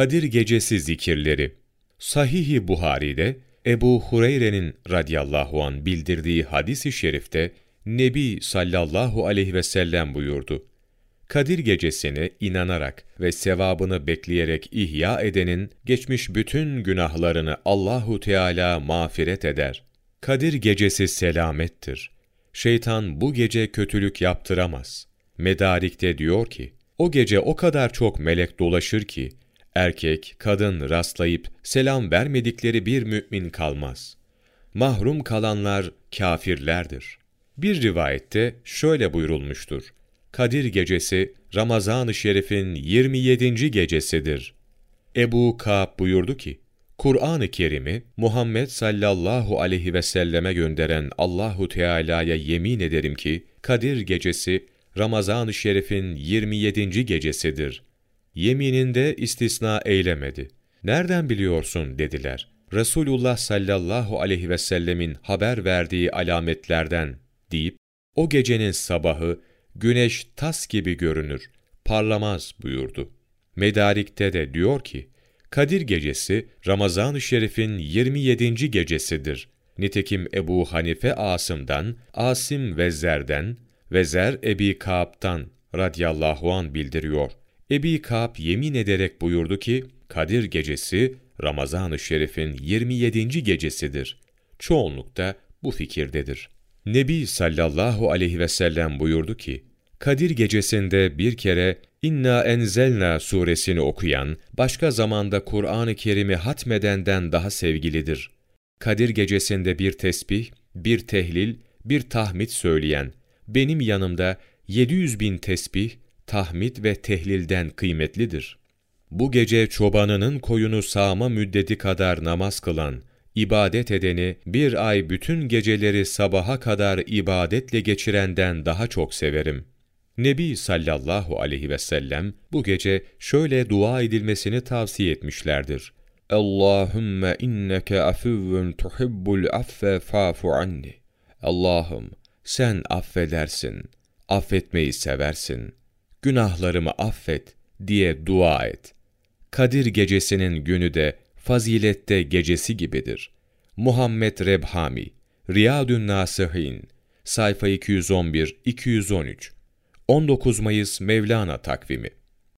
Kadir Gecesi zikirleri Sahih-i Buhari'de Ebu Hureyre'nin radıyallahu an bildirdiği hadis-i şerifte Nebi sallallahu aleyhi ve sellem buyurdu. Kadir gecesine inanarak ve sevabını bekleyerek ihya edenin geçmiş bütün günahlarını Allahu Teala mağfiret eder. Kadir gecesi selamettir. Şeytan bu gece kötülük yaptıramaz. Medarik'te diyor ki, o gece o kadar çok melek dolaşır ki, erkek, kadın rastlayıp selam vermedikleri bir mümin kalmaz. Mahrum kalanlar kafirlerdir. Bir rivayette şöyle buyurulmuştur. Kadir gecesi Ramazan-ı Şerif'in 27. gecesidir. Ebu Ka'b buyurdu ki, Kur'an-ı Kerim'i Muhammed sallallahu aleyhi ve selleme gönderen Allahu Teala'ya yemin ederim ki Kadir gecesi Ramazan-ı Şerif'in 27. gecesidir. Yemininde istisna eylemedi. Nereden biliyorsun dediler. Resulullah sallallahu aleyhi ve sellemin haber verdiği alametlerden deyip o gecenin sabahı güneş tas gibi görünür, parlamaz buyurdu. Medarik'te de diyor ki, Kadir gecesi Ramazan-ı Şerif'in 27. gecesidir. Nitekim Ebu Hanife Asım'dan, Asim Vezzer'den, Vezer Ebi Kaab'tan radıyallahu an bildiriyor. Ebi Kaab yemin ederek buyurdu ki, Kadir gecesi Ramazan-ı Şerif'in 27. gecesidir. Çoğunlukta bu fikirdedir. Nebi sallallahu aleyhi ve sellem buyurdu ki, Kadir gecesinde bir kere İnna enzelna suresini okuyan, başka zamanda Kur'an-ı Kerim'i hatmedenden daha sevgilidir. Kadir gecesinde bir tesbih, bir tehlil, bir tahmid söyleyen, benim yanımda 700 bin tesbih, tahmid ve tehlilden kıymetlidir. Bu gece çobanının koyunu sağma müddeti kadar namaz kılan, ibadet edeni bir ay bütün geceleri sabaha kadar ibadetle geçirenden daha çok severim. Nebi sallallahu aleyhi ve sellem bu gece şöyle dua edilmesini tavsiye etmişlerdir. Allahümme inneke afuvvun tuhibbul affe fa'fu anni. Allah'ım sen affedersin, affetmeyi seversin. Günahlarımı affet diye dua et. Kadir gecesinin günü de fazilette gecesi gibidir. Muhammed Rebhami, Riyadün Nasihin, sayfa 211-213, 19 Mayıs Mevlana takvimi